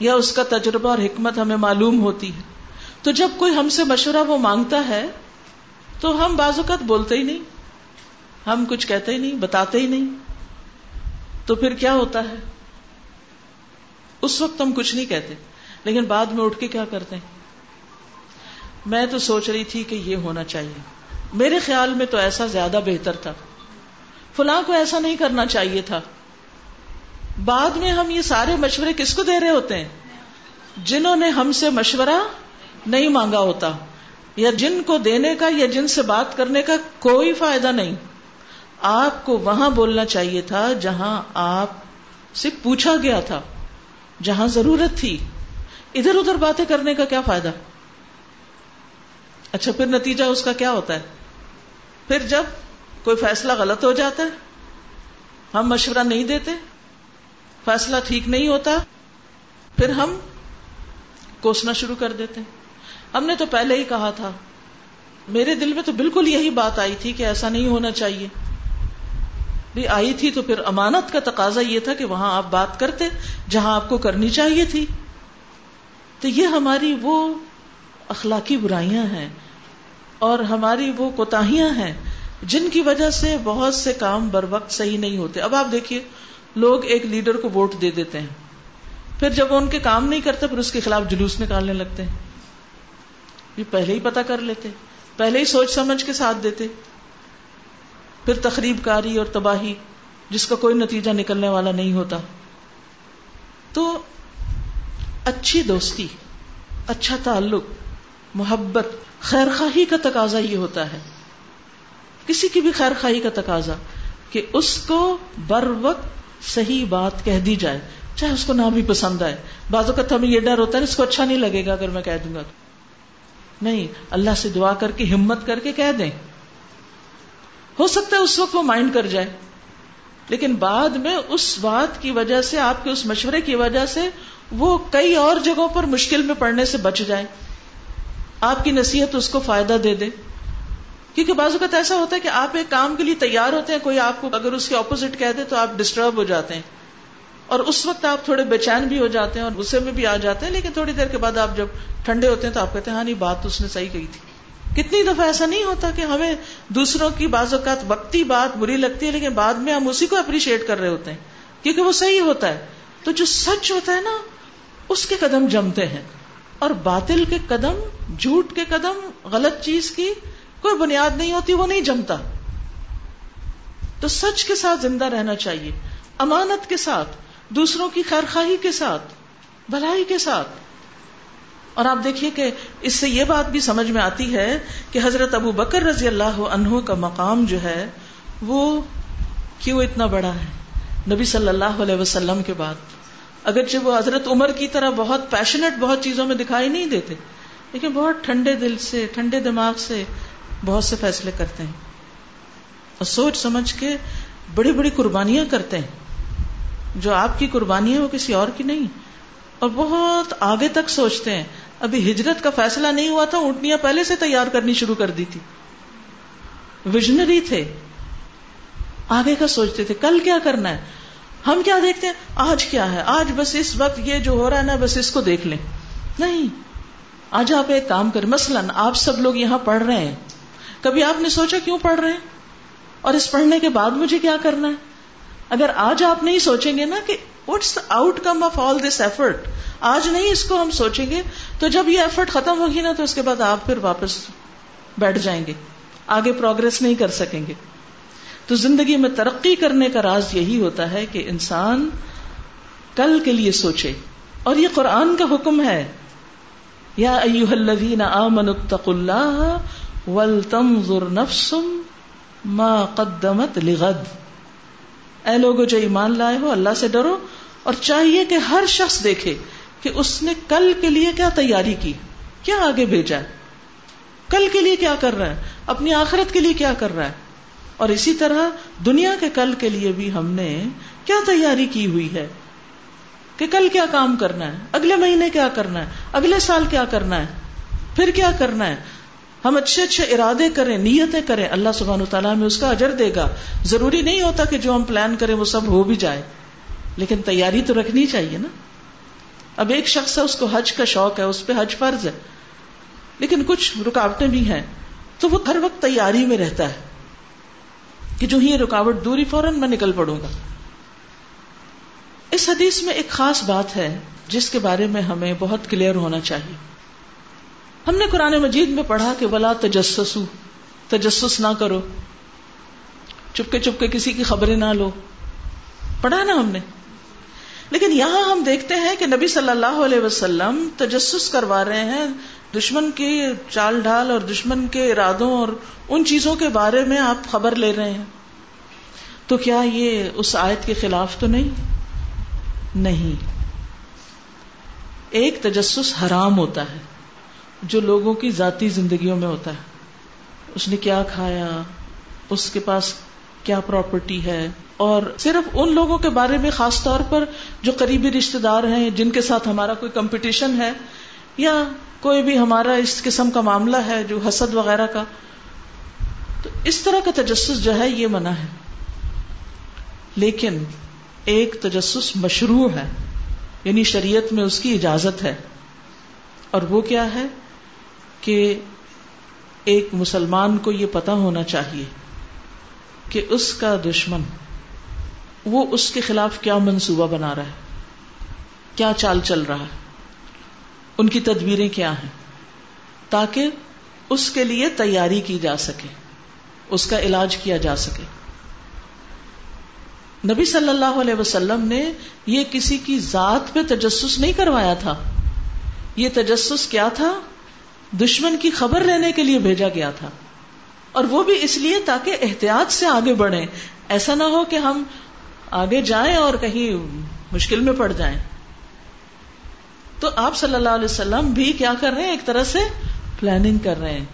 یا اس کا تجربہ اور حکمت ہمیں معلوم ہوتی ہے۔ تو جب کوئی ہم سے مشورہ وہ مانگتا ہے تو ہم بعض اوقات بولتے ہی نہیں۔ ہم کچھ کہتے ہی نہیں، بتاتے ہی نہیں۔ تو پھر کیا ہوتا ہے؟ اس وقت ہم کچھ نہیں کہتے، لیکن بعد میں اٹھ کے کیا کرتے ہیں؟ میں تو سوچ رہی تھی کہ یہ ہونا چاہیے۔ میرے خیال میں تو ایسا زیادہ بہتر تھا۔ فلاں کو ایسا نہیں کرنا چاہیے تھا۔ بعد میں ہم یہ سارے مشورے کس کو دے رہے ہوتے ہیں؟ جنہوں نے ہم سے مشورہ نہیں مانگا ہوتا۔ یا جن کو دینے کا یا جن سے بات کرنے کا کوئی فائدہ نہیں۔ آپ کو وہاں بولنا چاہیے تھا جہاں آپ سے پوچھا گیا تھا، جہاں ضرورت تھی۔ ادھر ادھر باتیں کرنے کا کیا فائدہ؟ اچھا پھر نتیجہ اس کا کیا ہوتا ہے؟ پھر جب کوئی فیصلہ غلط ہو جاتا ہے، ہم مشورہ نہیں دیتے، فیصلہ ٹھیک نہیں ہوتا، پھر ہم کوسنا شروع کر دیتے۔ ہم نے تو پہلے ہی کہا تھا۔ میرے دل میں تو بالکل یہی بات آئی تھی کہ ایسا نہیں ہونا چاہیے۔ بھی آئی تھی تو پھر امانت کا تقاضا یہ تھا کہ وہاں آپ بات کرتے جہاں آپ کو کرنی چاہیے تھی۔ تو یہ ہماری وہ اخلاقی برائیاں ہیں اور ہماری وہ کوتاہیاں ہیں جن کی وجہ سے بہت سے کام بر وقت صحیح نہیں ہوتے۔ اب آپ دیکھیے، لوگ ایک لیڈر کو ووٹ دے دیتے ہیں۔ پھر جب وہ ان کے کام نہیں کرتے، پھر اس کے خلاف جلوس نکالنے لگتے ہیں۔ یہ پہلے ہی پتا کر لیتے، پہلے ہی سوچ سمجھ کے ساتھ دیتے۔ پھر تقریب کاری اور تباہی، جس کا کوئی نتیجہ نکلنے والا نہیں ہوتا۔ تو اچھی دوستی اچھا تعلق، محبت خیر خواہی کا تقاضا یہ ہوتا ہے۔ کسی کی بھی خیر خواہی کا تقاضا کہ اس کو بر وقت صحیح بات کہہ دی جائے، چاہے اس کو نہ بھی پسند آئے۔ بعض اوقات ہمیں یہ ڈر ہوتا ہے، اس کو اچھا نہیں لگے گا اگر میں کہہ دوں گا۔ نہیں، اللہ سے دعا کر کے، ہمت کر کے کہہ دیں۔ ہو سکتا ہے اس وقت وہ مائنڈ کر جائے، لیکن بعد میں اس بات کی وجہ سے، آپ کے اس مشورے کی وجہ سے وہ کئی اور جگہوں پر مشکل میں پڑنے سے بچ جائے۔ آپ کی نصیحت اس کو فائدہ دے دے۔ کیونکہ بعض اوقات ایسا ہوتا ہے کہ آپ ایک کام کے لیے تیار ہوتے ہیں، کوئی آپ کو اگر اس کے اپوزٹ کہہ دے تو آپ ڈسٹرب ہو جاتے ہیں۔ اور اس وقت آپ تھوڑے بے چین بھی ہو جاتے ہیں اور غصے میں بھی آ جاتے ہیں، لیکن تھوڑی دیر کے بعد آپ جب ٹھنڈے ہوتے ہیں تو آپ کہتے ہیں ہاں نہیں، بات تو اس نے صحیح کہی تھی۔ کتنی دفعہ ایسا نہیں ہوتا کہ ہمیں دوسروں کی بعض اوقات وقتی بات بری لگتی ہے، لیکن بعد میں ہم اسی کو اپریشیٹ کر رہے ہوتے ہیں، کیونکہ وہ صحیح ہوتا ہے۔ تو جو سچ ہوتا ہے نا، اس کے قدم جمتے ہیں۔ اور باطل کے قدم، جھوٹ کے قدم، غلط چیز کی کوئی بنیاد نہیں ہوتی، وہ نہیں جمتا۔ تو سچ کے ساتھ زندہ رہنا چاہیے۔ امانت کے ساتھ دوسروں کی خیر خواہی کے ساتھ، بھلائی کے ساتھ۔ اور آپ دیکھیے کہ اس سے یہ بات بھی سمجھ میں آتی ہے کہ حضرت ابو بکر رضی اللہ عنہ کا مقام جو ہے، وہ کیوں اتنا بڑا ہے؟ نبی صلی اللہ علیہ وسلم کے بعد۔ اگرچہ وہ حضرت عمر کی طرح بہت پیشنٹ بہت چیزوں میں دکھائی نہیں دیتے، لیکن بہت ٹھنڈے دل سے، ٹھنڈے دماغ سے بہت سے فیصلے کرتے ہیں۔ اور سوچ سمجھ کے بڑی بڑی قربانیاں کرتے ہیں۔ جو آپ کی قربانی ہے وہ کسی اور کی نہیں۔ اور بہت آگے تک سوچتے ہیں۔ ابھی ہجرت کا فیصلہ نہیں ہوا تھا، اونٹنیاں پہلے سے تیار کرنی شروع کر دی تھی۔ ویژنری تھے۔ آگے کا سوچتے تھے، کل کیا کرنا ہے؟ ہم کیا دیکھتے ہیں؟ آج کیا ہے؟ آج بس اس وقت یہ جو ہو رہا ہے نا، بس اس کو دیکھ لیں۔ نہیں۔ آج آپ ایک کام کریں۔ مثلاً آپ سب لوگ یہاں پڑھ رہے ہیں۔ کبھی آپ نے سوچا کیوں پڑھ رہے ہیں؟ اور اس پڑھنے کے بعد مجھے کیا کرنا ہے؟ اگر آج آپ نہیں سوچیں گے نا کہ what's outcome of all this effort آج نہیں اس کو ہم سوچیں گے، تو جب یہ ایفرٹ ختم ہوگی نا، تو اس کے بعد آپ پھر واپس بیٹھ جائیں گے، آگے پروگرس نہیں کر سکیں گے۔ تو زندگی میں ترقی کرنے کا راز یہی ہوتا ہے کہ انسان کل کے لیے سوچے۔ اور یہ قرآن کا حکم ہے، یا ایوہ الذین آمنوا اتقوا اللہ ولتنظر نفس ما قدمت لغد۔ اے لوگو جو ایمان لائے ہو، اللہ سے ڈرو۔ اور چاہیے کہ ہر شخص دیکھے کہ اس نے کل کے لیے کیا تیاری کی، کیا آگے بھیجا ہے۔ کل کے لیے کیا کر رہا ہے، اپنی آخرت کے لیے کیا کر رہا ہے۔ اور اسی طرح دنیا کے کل کے لیے بھی ہم نے کیا تیاری کی ہوئی ہے کہ کل کیا کام کرنا ہے، اگلے مہینے کیا کرنا ہے، اگلے سال کیا کرنا ہے، پھر کیا کرنا ہے۔ ہم اچھے اچھے ارادے کریں، نیتیں کریں، اللہ سبحان و تعالیٰ میں اس کا اجر دے گا۔ ضروری نہیں ہوتا کہ جو ہم پلان کریں وہ سب ہو بھی جائے۔ لیکن تیاری تو رکھنی چاہیے نا۔ اب ایک شخص ہے، اس کو حج کا شوق ہے، اس پہ حج فرض ہے۔ لیکن کچھ رکاوٹیں بھی ہیں۔ تو وہ ہر وقت تیاری میں رہتا ہے۔ کہ جو ہی رکاوٹ دوری فوراً میں نکل پڑوں گا۔ اس حدیث میں ایک خاص بات ہے، جس کے بارے میں ہمیں بہت کلیئر ہونا چاہیے۔ ہم نے قرآن مجید میں پڑھا کہ بلا تجسسو تجسس نہ کرو۔ چپکے چپکے کسی کی خبریں نہ لو۔ پڑھا نا ہم نے۔ لیکن یہاں ہم دیکھتے ہیں کہ نبی صلی اللہ علیہ وسلم تجسس کروا رہے ہیں دشمن کی چال ڈھال اور دشمن کے ارادوں اور ان چیزوں کے بارے میں آپ خبر لے رہے ہیں۔ تو کیا یہ اس آیت کے خلاف تو نہیں؟ نہیں۔ ایک تجسس حرام ہوتا ہے۔ جو لوگوں کی ذاتی زندگیوں میں ہوتا ہے۔ اس نے کیا کھایا؟ اس کے پاس کیا پراپرٹی ہے؟ اور صرف ان لوگوں کے بارے میں خاص طور پر جو قریبی رشتے دار ہیں، جن کے ساتھ ہمارا کوئی کمپٹیشن ہے، یا کوئی بھی ہمارا اس قسم کا معاملہ ہے جو حسد وغیرہ کا۔ تو اس طرح کا تجسس جو ہے، یہ منع ہے۔ لیکن ایک تجسس مشروع ہے یعنی شریعت میں اس کی اجازت ہے۔ اور وہ کیا ہے؟ کہ ایک مسلمان کو یہ پتا ہونا چاہیے کہ اس کا دشمن وہ اس کے خلاف کیا منصوبہ بنا رہا ہے، کیا چال چل رہا ہے، ان کی تدبیریں کیا ہیں، تاکہ اس کے لیے تیاری کی جا سکے، اس کا علاج کیا جا سکے۔ نبی صلی اللہ علیہ وسلم نے یہ کسی کی ذات پہ تجسس نہیں کروایا تھا۔ یہ تجسس کیا تھا؟ دشمن کی خبر لینے کے لیے بھیجا گیا تھا۔ اور وہ بھی اس لیے تاکہ احتیاط سے آگے بڑھیں۔ ایسا نہ ہو کہ ہم آگے جائیں اور کہیں مشکل میں پڑ جائیں۔ تو آپ صلی اللہ علیہ وسلم بھی کیا کر رہے ہیں؟ ایک طرح سے پلاننگ کر رہے ہیں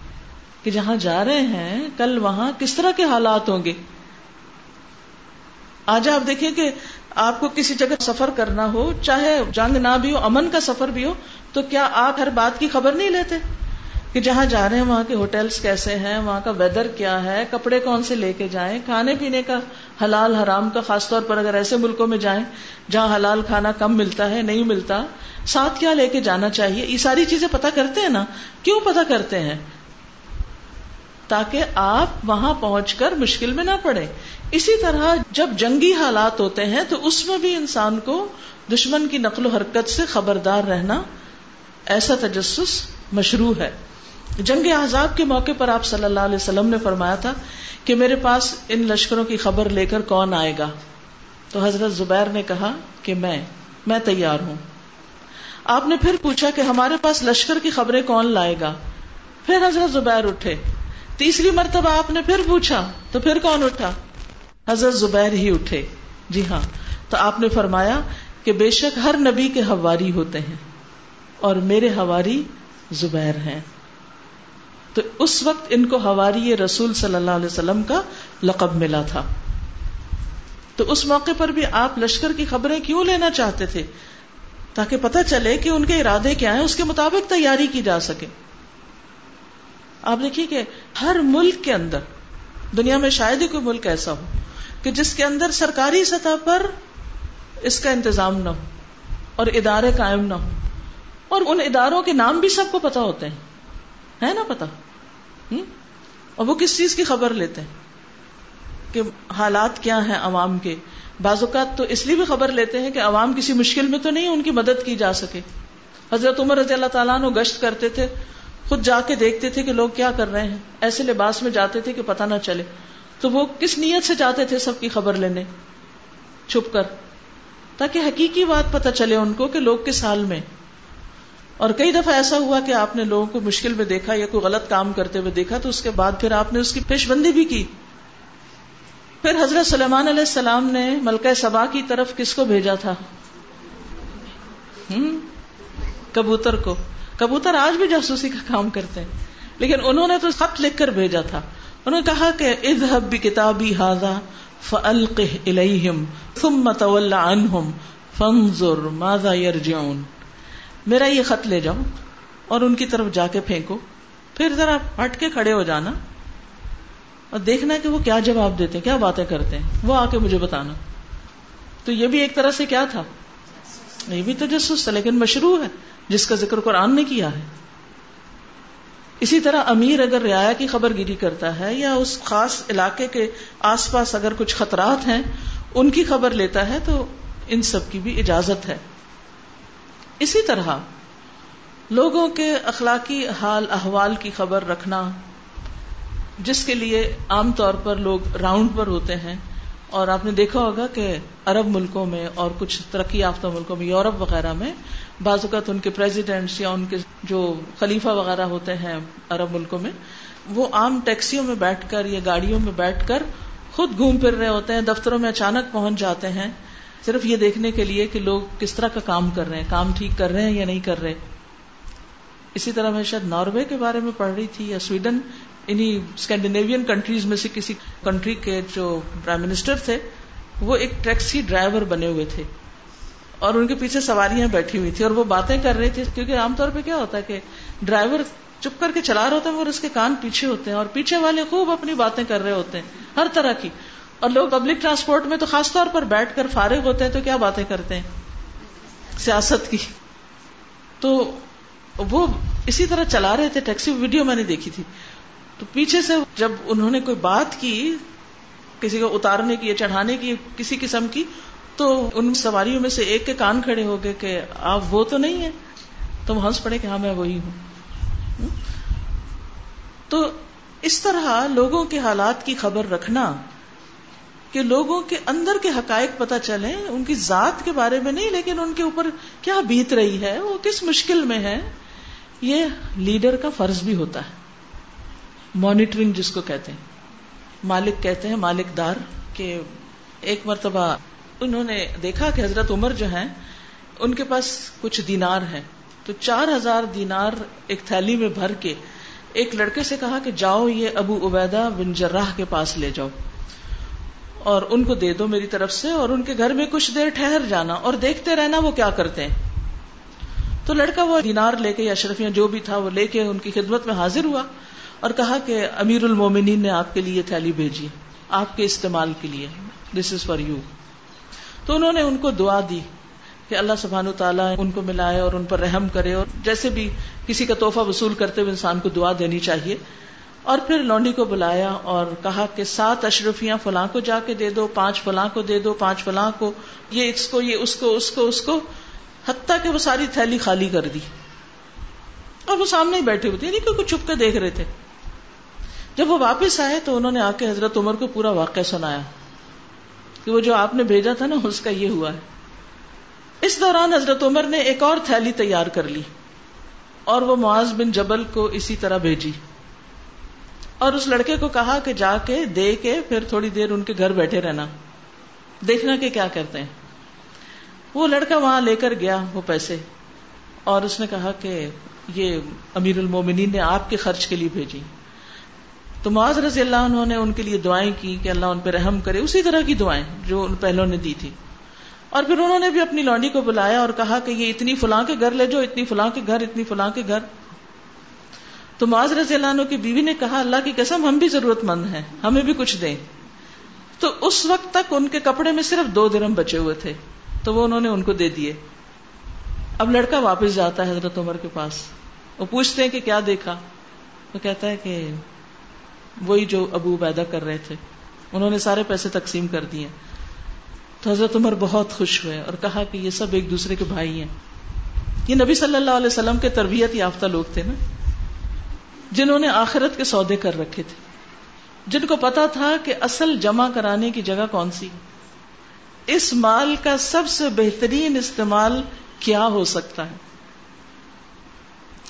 کہ جہاں جا رہے ہیں، کل وہاں کس طرح کے حالات ہوں گے؟ آج آپ دیکھیں کہ آپ کو کسی جگہ سفر کرنا ہو، چاہے جنگ نہ بھی ہو، امن کا سفر بھی ہو، تو کیا آپ ہر بات کی خبر نہیں لیتے؟ کہ جہاں جا رہے ہیں وہاں کے ہوٹلس کیسے ہیں، وہاں کا ویدر کیا ہے، کپڑے کون سے لے کے جائیں، کھانے پینے کا حلال حرام کا خاص طور پر اگر ایسے ملکوں میں جائیں جہاں حلال کھانا کم ملتا ہے، نہیں ملتا، ساتھ کیا لے کے جانا چاہیے؟ یہ ساری چیزیں پتا کرتے ہیں نا؟ کیوں پتا کرتے ہیں؟ تاکہ آپ وہاں پہنچ کر مشکل میں نہ پڑے۔ اسی طرح جب جنگی حالات ہوتے ہیں تو اس میں بھی انسان کو دشمن کی نقل و حرکت سے خبردار رہنا ایسا تجسس مشروع ہے۔ جنگ احزاب کے موقع پر آپ صلی اللہ علیہ وسلم نے فرمایا تھا کہ میرے پاس ان لشکروں کی خبر لے کر کون آئے گا؟ تو حضرت زبیر نے کہا کہ میں میں تیار ہوں۔ آپ نے پھر پوچھا کہ ہمارے پاس لشکر کی خبریں کون لائے گا؟ پھر حضرت زبیر اٹھے۔ تیسری مرتبہ آپ نے پھر پوچھا، تو پھر کون اٹھا؟ حضرت زبیر ہی اٹھے۔ جی ہاں تو آپ نے فرمایا کہ بے شک ہر نبی کے ہواری ہوتے ہیں اور میرے ہواری زبیر ہیں۔ تو اس وقت ان کو ہواری رسول صلی اللہ علیہ وسلم کا لقب ملا تھا۔ تو اس موقع پر بھی آپ لشکر کی خبریں کیوں لینا چاہتے تھے؟ تاکہ پتہ چلے کہ ان کے ارادے کیا ہیں، اس کے مطابق تیاری کی جا سکے۔ آپ دیکھیے کہ ہر ملک کے اندر، دنیا میں شاید ہی کوئی ملک ایسا ہو کہ جس کے اندر سرکاری سطح پر اس کا انتظام نہ ہو اور ادارے قائم نہ ہو اور ان اداروں کے نام بھی سب کو پتا ہوتے ہیں۔ ہے نا پتا اور وہ کس چیز کی خبر لیتے ہیں؟ کہ حالات کیا ہیں عوام کے؟ بعض اوقات تو اس لیے بھی خبر لیتے ہیں کہ عوام کسی مشکل میں تو نہیں، ان کی مدد کی جا سکے۔ حضرت عمر رضی اللہ تعالیٰ نے گشت کرتے تھے، خود جا کے دیکھتے تھے کہ لوگ کیا کر رہے ہیں۔ ایسے لباس میں جاتے تھے کہ پتہ نہ چلے۔ تو وہ کس نیت سے جاتے تھے سب کی خبر لینے؟ چھپ کر۔ تاکہ حقیقی بات پتہ چلے ان کو کہ لوگ کس حال میں اور کئی دفعہ ایسا ہوا کہ آپ نے لوگوں کو مشکل میں دیکھا یا کوئی غلط کام کرتے ہوئے دیکھا، تو اس کے بعد پھر آپ نے اس کی پیش بندی بھی کی۔ پھر حضرت سلیمان علیہ السلام نے ملکہ سبا کی طرف کس کو بھیجا تھا؟ کبوتر کو۔ کبوتر آج بھی جاسوسی کا کام کرتے ہیں۔ لیکن انہوں نے تو خط لکھ کر بھیجا تھا۔ انہوں نے کہا کہ اذهب بکتابی هذا فالقه الیہم ثم تول عنہم فانظر ماذا يرجعون میرا یہ خط لے جاؤ اور ان کی طرف جا کے پھینکو۔ پھر ذرا ہٹ کے کھڑے ہو جانا اور دیکھنا کہ وہ کیا جواب دیتے ہیں، کیا باتیں کرتے ہیں۔ وہ آ کے مجھے بتانا۔ تو یہ بھی ایک طرح سے کیا تھا؟ یہ بھی تو جسوس تھا، لیکن مشروع ہے، جس کا ذکر قرآن نے کیا ہے۔ اسی طرح امیر اگر رعایا کی خبر گیری کرتا ہے یا اس خاص علاقے کے آس پاس اگر کچھ خطرات ہیں، ان کی خبر لیتا ہے تو ان سب کی بھی اجازت ہے۔ اسی طرح لوگوں کے اخلاقی حال احوال کی خبر رکھنا، جس کے لیے عام طور پر لوگ راؤنڈ پر ہوتے ہیں، اور آپ نے دیکھا ہوگا کہ عرب ملکوں میں اور کچھ ترقی یافتہ ملکوں میں، یورپ وغیرہ میں، بعض اوقات ان کے پریزیڈینٹس یا ان کے جو خلیفہ وغیرہ ہوتے ہیں عرب ملکوں میں، وہ عام ٹیکسیوں میں بیٹھ کر یا گاڑیوں میں بیٹھ کر خود گھوم پھر رہے ہوتے ہیں، دفتروں میں اچانک پہنچ جاتے ہیں صرف یہ دیکھنے کے لیے کہ لوگ کس طرح کا کام کر رہے ہیں، کام ٹھیک کر رہے ہیں یا نہیں کر رہے۔ اسی طرح میں شاید ناروے کے بارے میں پڑھ رہی تھی یا سویڈن انہیں اسکینڈینیوین کنٹریز میں سے کسی کنٹری کے جو پرائم منسٹر تھے، وہ ایک ٹیکسی ڈرائیور بنے ہوئے تھے۔ اور ان کے پیچھے سواریاں بیٹھی ہوئی تھی اور وہ باتیں کر رہی تھی کیونکہ عام طور پہ کیا ہوتا ہے کہ ڈرائیور چپ کر کے چلا رہا ہوتا ہے اور اس کے کان پیچھے ہوتے ہیں اور پیچھے والے خوب اپنی باتیں کر رہے ہوتے ہیں، ہر طرح کی۔ اور لوگ پبلک ٹرانسپورٹ میں تو خاص طور پر بیٹھ کر فارغ ہوتے ہیں تو کیا باتیں کرتے ہیں؟ سیاست کی۔ تو وہ اسی طرح چلا رہے تھے، ٹیکسی ویڈیو میں نے دیکھی تھی۔ تو پیچھے سے جب انہوں نے کوئی بات کی، کسی کو اتارنے کی یا چڑھانے کی، کسی قسم کی، تو ان سواریوں میں سے ایک کے کان کھڑے ہو گئے کہ آپ وہ تو نہیں ہے تو وہ ہنس پڑے کہ ہاں میں وہی ہوں۔ تو اس طرح لوگوں کے حالات کی خبر رکھنا کہ لوگوں کے اندر کے حقائق پتہ چلیں، ان کی ذات کے بارے میں نہیں، لیکن ان کے اوپر کیا بیت رہی ہے، وہ کس مشکل میں ہے؟ یہ لیڈر کا فرض بھی ہوتا ہے۔ مانیٹرنگ جس کو کہتے ہیں۔ مالک کہتے ہیں مالک دار کہ ایک مرتبہ انہوں نے دیکھا کہ حضرت عمر جو ہیں، ان کے پاس کچھ دینار ہیں۔ تو چار ہزار دینار ایک تھیلی میں بھر کے ایک لڑکے سے کہا کہ جاؤ، یہ ابو عبیدہ بن جراہ کے پاس لے جاؤ۔ اور ان کو دے دو میری طرف سے اور ان کے گھر میں کچھ دیر ٹھہر جانا اور دیکھتے رہنا وہ کیا کرتے ہیں۔ تو لڑکا وہ دینار لے کے یا اشرفیاں جو بھی تھا وہ لے کے ان کی خدمت میں حاضر ہوا اور کہا کہ امیر المومنین نے آپ کے لیے تھیلی بھیجی، آپ کے استعمال کے لیے۔ دس از فار یو تو انہوں نے ان کو دعا دی کہ اللہ سبحان تعالیٰ ان کو ملائے اور ان پر رحم کرے اور جیسے بھی کسی کا تحفہ وصول کرتے ہوئے انسان کو دعا دینی چاہیے۔ اور پھر لونڈی کو بلایا اور کہا کہ سات اشرفیاں فلاں کو جا کے دے دو، پانچ فلاں کو دے دو، پانچ فلاں کو، یہ اس کو، یہ اس کو اس کو اس کو، حتیٰ کہ وہ ساری تھیلی خالی کر دی۔ اور وہ سامنے ہی بیٹھے ہوئے تھے یعنی کہ چھپ کے دیکھ رہے تھے۔ جب وہ واپس آئے تو انہوں نے آ کے حضرت عمر کو پورا واقعہ سنایا کہ وہ جو آپ نے بھیجا تھا نا، اس کا یہ ہوا ہے۔ اس دوران حضرت عمر نے ایک اور تھیلی تیار کر لی اور وہ معاذ بن جبل کو اسی طرح بھیجی۔ اور اس لڑکے کو کہا کہ جا کے دے کے پھر تھوڑی دیر ان کے گھر بیٹھے رہنا۔ دیکھنا کہ کیا کرتے ہیں۔ وہ لڑکا وہاں لے کر گیا وہ پیسے اور اس نے کہا کہ یہ امیر المومنین نے آپ کے خرچ کے لیے بھیجی۔ تو معاذ رضی اللہ انہوں نے ان کے لیے دعائیں کی کہ اللہ ان پہ رحم کرے۔ اسی طرح کی دعائیں جو ان پہلوں نے دی تھی۔ اور پھر انہوں نے بھی اپنی لانڈی کو بلایا اور کہا کہ یہ اتنی فلاں کے گھر لے جاؤ اتنی فلاں کے گھر، اتنی فلاں کے گھر۔ تو معاذ رضی اللہ عنہ کی بیوی نے کہا، اللہ کی قسم، ہم بھی ضرورت مند ہیں، ہمیں بھی کچھ دیں۔ تو اس وقت تک ان کے کپڑے میں صرف دو درم بچے ہوئے تھے، تو وہ انہوں نے ان کو دے دیے۔ اب لڑکا واپس جاتا ہے حضرت عمر کے پاس، وہ پوچھتے ہیں کہ کیا دیکھا؟ وہ کہتا ہے کہ وہی جو ابو پیدا کر رہے تھے، انہوں نے سارے پیسے تقسیم کر دیے۔ تو حضرت عمر بہت خوش ہوئے اور کہا کہ یہ سب ایک دوسرے کے بھائی ہیں۔ یہ نبی صلی اللہ علیہ وسلم کے تربیت یافتہ لوگ تھے نا۔ جنہوں نے آخرت کے سودے کر رکھے تھے۔ جن کو پتا تھا کہ اصل جمع کرانے کی جگہ کون سی۔ اس مال کا سب سے بہترین استعمال کیا ہو سکتا ہے۔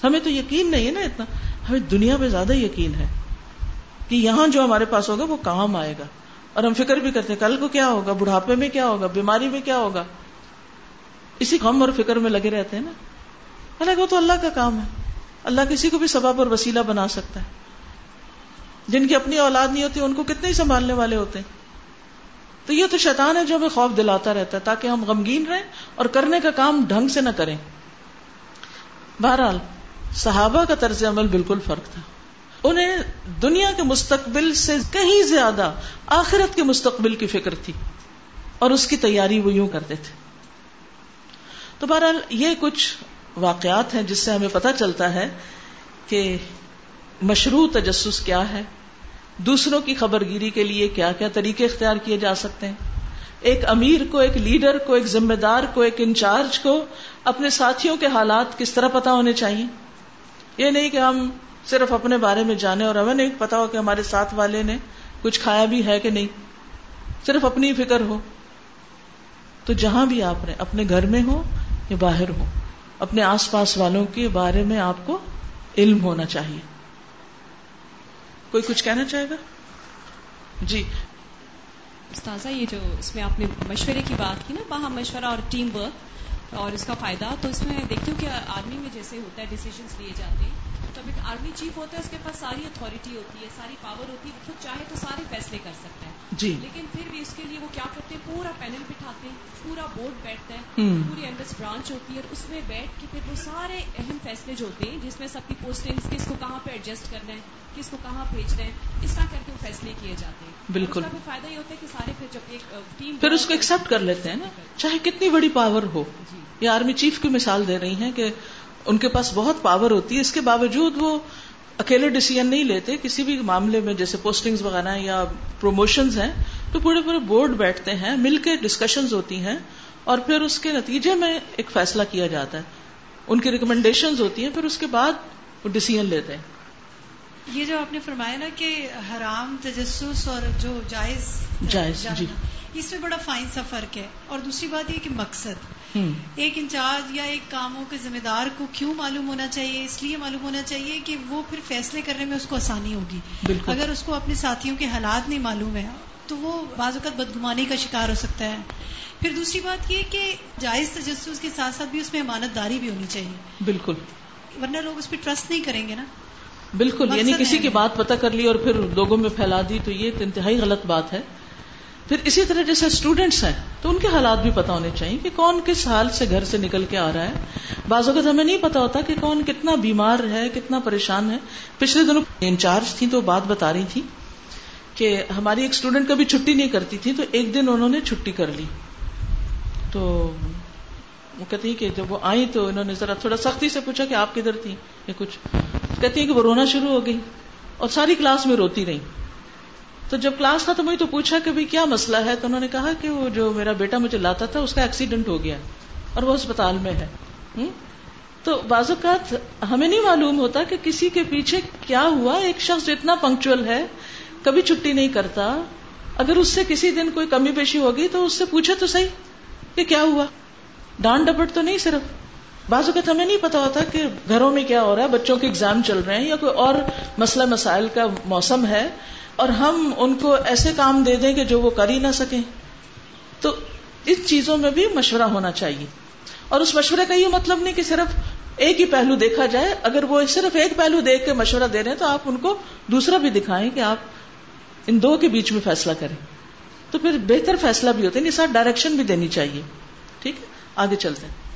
ہمیں تو یقین نہیں ہے نا اتنا۔ ہمیں دنیا پہ زیادہ یقین ہے کہ یہاں جو ہمارے پاس ہوگا وہ کام آئے گا۔ اور ہم فکر بھی کرتے ہیں، کل کو کیا ہوگا؟ بڑھاپے میں کیا ہوگا؟ بیماری میں کیا ہوگا؟ اسی غم اور فکر میں لگے رہتے ہیں نا۔ حالانکہ وہ تو اللہ کا کام ہے۔ اللہ کسی کو بھی سبب اور وسیلہ بنا سکتا ہے۔ جن کی اپنی اولاد نہیں ہوتی، ان کو کتنے ہی سنبھالنے والے ہوتے ہیں۔ تو یہ تو شیطان ہے جو ہمیں خوف دلاتا رہتا ہے، تاکہ ہم غمگین رہیں اور کرنے کا کام ڈھنگ سے نہ کریں۔ بہرحال، صحابہ کا طرز عمل بالکل فرق تھا۔ انہیں دنیا کے مستقبل سے کہیں زیادہ آخرت کے مستقبل کی فکر تھی اور اس کی تیاری وہ یوں کرتے تھے۔ تو بہرحال، یہ کچھ واقعات ہیں جس سے ہمیں پتہ چلتا ہے کہ مشروع تجسس کیا ہے، دوسروں کی خبر گیری کے لیے کیا کیا طریقے اختیار کیے جا سکتے ہیں۔ ایک امیر کو، ایک لیڈر کو، ایک ذمہ دار کو، ایک انچارج کو اپنے ساتھیوں کے حالات کس طرح پتا ہونے چاہیے۔ یہ نہیں کہ ہم صرف اپنے بارے میں جانے اور ہمیں نہیں پتا ہو کہ ہمارے ساتھ والے نے کچھ کھایا بھی ہے کہ نہیں۔ صرف اپنی فکر ہو۔ تو جہاں بھی آپ نے اپنے گھر میں ہو یا باہر ہو۔ اپنے آس پاس والوں کے بارے میں آپ کو علم ہونا چاہیے۔ کوئی کچھ کہنا چاہے گا؟ جی۔ استاذہ، یہ جو اس میں آپ نے مشورے کی بات کی نا باہم مشورہ اور ٹیم ورک اور اس کا فائدہ تو اس میں دیکھتی ہوں کہ آرمی میں جیسے ہوتا ہے ڈیسیزنس لیے جاتے ہیں تو اب ایک آرمی چیف ہوتا ہے اس کے پاس ساری اتھارٹی ہوتی ہے ساری پاور ہوتی ہے خود چاہے تو سارے فیصلے کر سکتا ہے۔ جی۔ لیکن پھر بھی اس کے لیے وہ کیا کرتے ہیں؟ پورا پینل بٹھاتے ہیں پورا بورڈ بیٹھتا ہے۔ پوری ایمبس برانچ ہوتی ہے اور اس میں بیٹھ کے پھر وہ سارے اہم فیصلے جو ہوتے ہیں جس میں سب کی پوسٹنگ کس کو کہاں پہ ایڈجسٹ کرنا ہے کس کو کہاں بھیجنا ہے اس طرح کر کے وہ فیصلے کیے جاتے ہیں۔ بالکل۔ اس کا بھی فائدہ یہ ہوتا ہے کہ سارے پھر جب ایک ٹیم پھر اس کو ایکسپٹ کر لیتے ہیں نا چاہے کتنی بڑی پاور ہو۔ جی۔ یہ آرمی چیف کی مثال دے رہی ہیں کہ ان کے پاس بہت پاور ہوتی ہے اس کے باوجود وہ اکیلے ڈیسیزن نہیں لیتے کسی بھی معاملے میں جیسے پوسٹنگز وغیرہ یا پروموشنز ہیں تو پورے پورے بورڈ بیٹھتے ہیں مل کے ڈسکشنز ہوتی ہیں اور پھر اس کے نتیجے میں ایک فیصلہ کیا جاتا ہے ان کی ریکمنڈیشنز ہوتی ہیں پھر اس کے بعد وہ ڈیسیزن لیتے ہیں یہ جو آپ نے فرمایا نا کہ حرام تجسس اور جو جائز جائز، جی۔ اس میں بڑا فائن سا فرق ہے۔ اور دوسری بات یہ کہ مقصد۔ ایک انچارج یا ایک کاموں کے ذمہ دار کو کیوں معلوم ہونا چاہیے؟ اس لیے معلوم ہونا چاہیے کہ وہ پھر فیصلے کرنے میں اس کو آسانی ہوگی۔ بالکل۔ اگر اس کو اپنے ساتھیوں کے حالات نہیں معلوم ہے تو وہ بعض اوقات بدگمانی کا شکار ہو سکتا ہے۔ پھر دوسری بات یہ کہ جائز تجسس کے ساتھ ساتھ بھی اس میں امانت داری بھی ہونی چاہیے۔ بالکل۔ ورنہ لوگ اس پہ ٹرسٹ نہیں کریں گے نا۔ بالکل یعنی کسی۔ کی بات پتہ کر لی اور پھر لوگوں میں پھیلا دی تو یہ انتہائی غلط بات ہے۔ پھر اسی طرح جیسے اسٹوڈینٹس ہیں، تو ان کے حالات بھی پتہ ہونے چاہیے کہ کون کس حال سے گھر سے نکل کے آ رہا ہے۔ بعض اوقات ہمیں نہیں پتا ہوتا کہ کون کتنا بیمار ہے، کتنا پریشان ہے۔ پچھلے دنوں انچارج تھی تو بات بتا رہی تھی کہ ہماری ایک اسٹوڈینٹ کبھی چھٹی نہیں کرتی تھی تو ایک دن انہوں نے چھٹی کر لی۔ تو وہ کہتی ہیں کہ جب وہ آئی تو انہوں نے ذرا تھوڑا سختی سے پوچھا کہ آپ کدھر تھی یا کچھ۔ کہتی ہیں کہ وہ رونا شروع ہو گئی اور ساری کلاس میں روتی رہی تو جب کلاس ختم ہوئی تو پوچھا کہ بھائی کیا مسئلہ ہے؟ تو انہوں نے کہا کہ وہ جو میرا بیٹا مجھے لاتا تھا، اس کا ایکسیڈنٹ ہو گیا اور وہ اسپتال میں ہے۔ تو بعض اوقات ہمیں نہیں معلوم ہوتا کہ کسی کے پیچھے کیا ہوا، ایک شخص جو اتنا پنکچل ہے، کبھی چھٹی نہیں کرتا۔ اگر اس سے کسی دن کوئی کمی پیشی ہوگی تو اس سے پوچھے تو صحیح کہ کیا ہوا؟ ڈانٹ ڈپٹ تو نہیں صرف۔ بعض اوقات ہمیں نہیں پتا ہوتا کہ گھروں میں کیا ہو رہا ہے، بچوں کے اگزام چل رہے ہیں یا کوئی اور مسئلہ مسائل کا موسم ہے۔ اور ہم ان کو ایسے کام دے دیں کہ جو وہ کر ہی نہ سکیں۔ تو ان چیزوں میں بھی مشورہ ہونا چاہیے۔ اور اس مشورے کا یہ مطلب نہیں کہ صرف ایک ہی پہلو دیکھا جائے، اگر وہ صرف ایک پہلو دیکھ کے مشورہ دے رہے ہیں تو آپ ان کو دوسرا بھی دکھائیں کہ آپ ان دو کے بیچ میں فیصلہ کریں۔ تو پھر بہتر فیصلہ بھی ہوتا ہے یعنی ساتھ ڈائریکشن بھی دینی چاہیے۔ ٹھیک ہے؟ آگے چلتے ہیں۔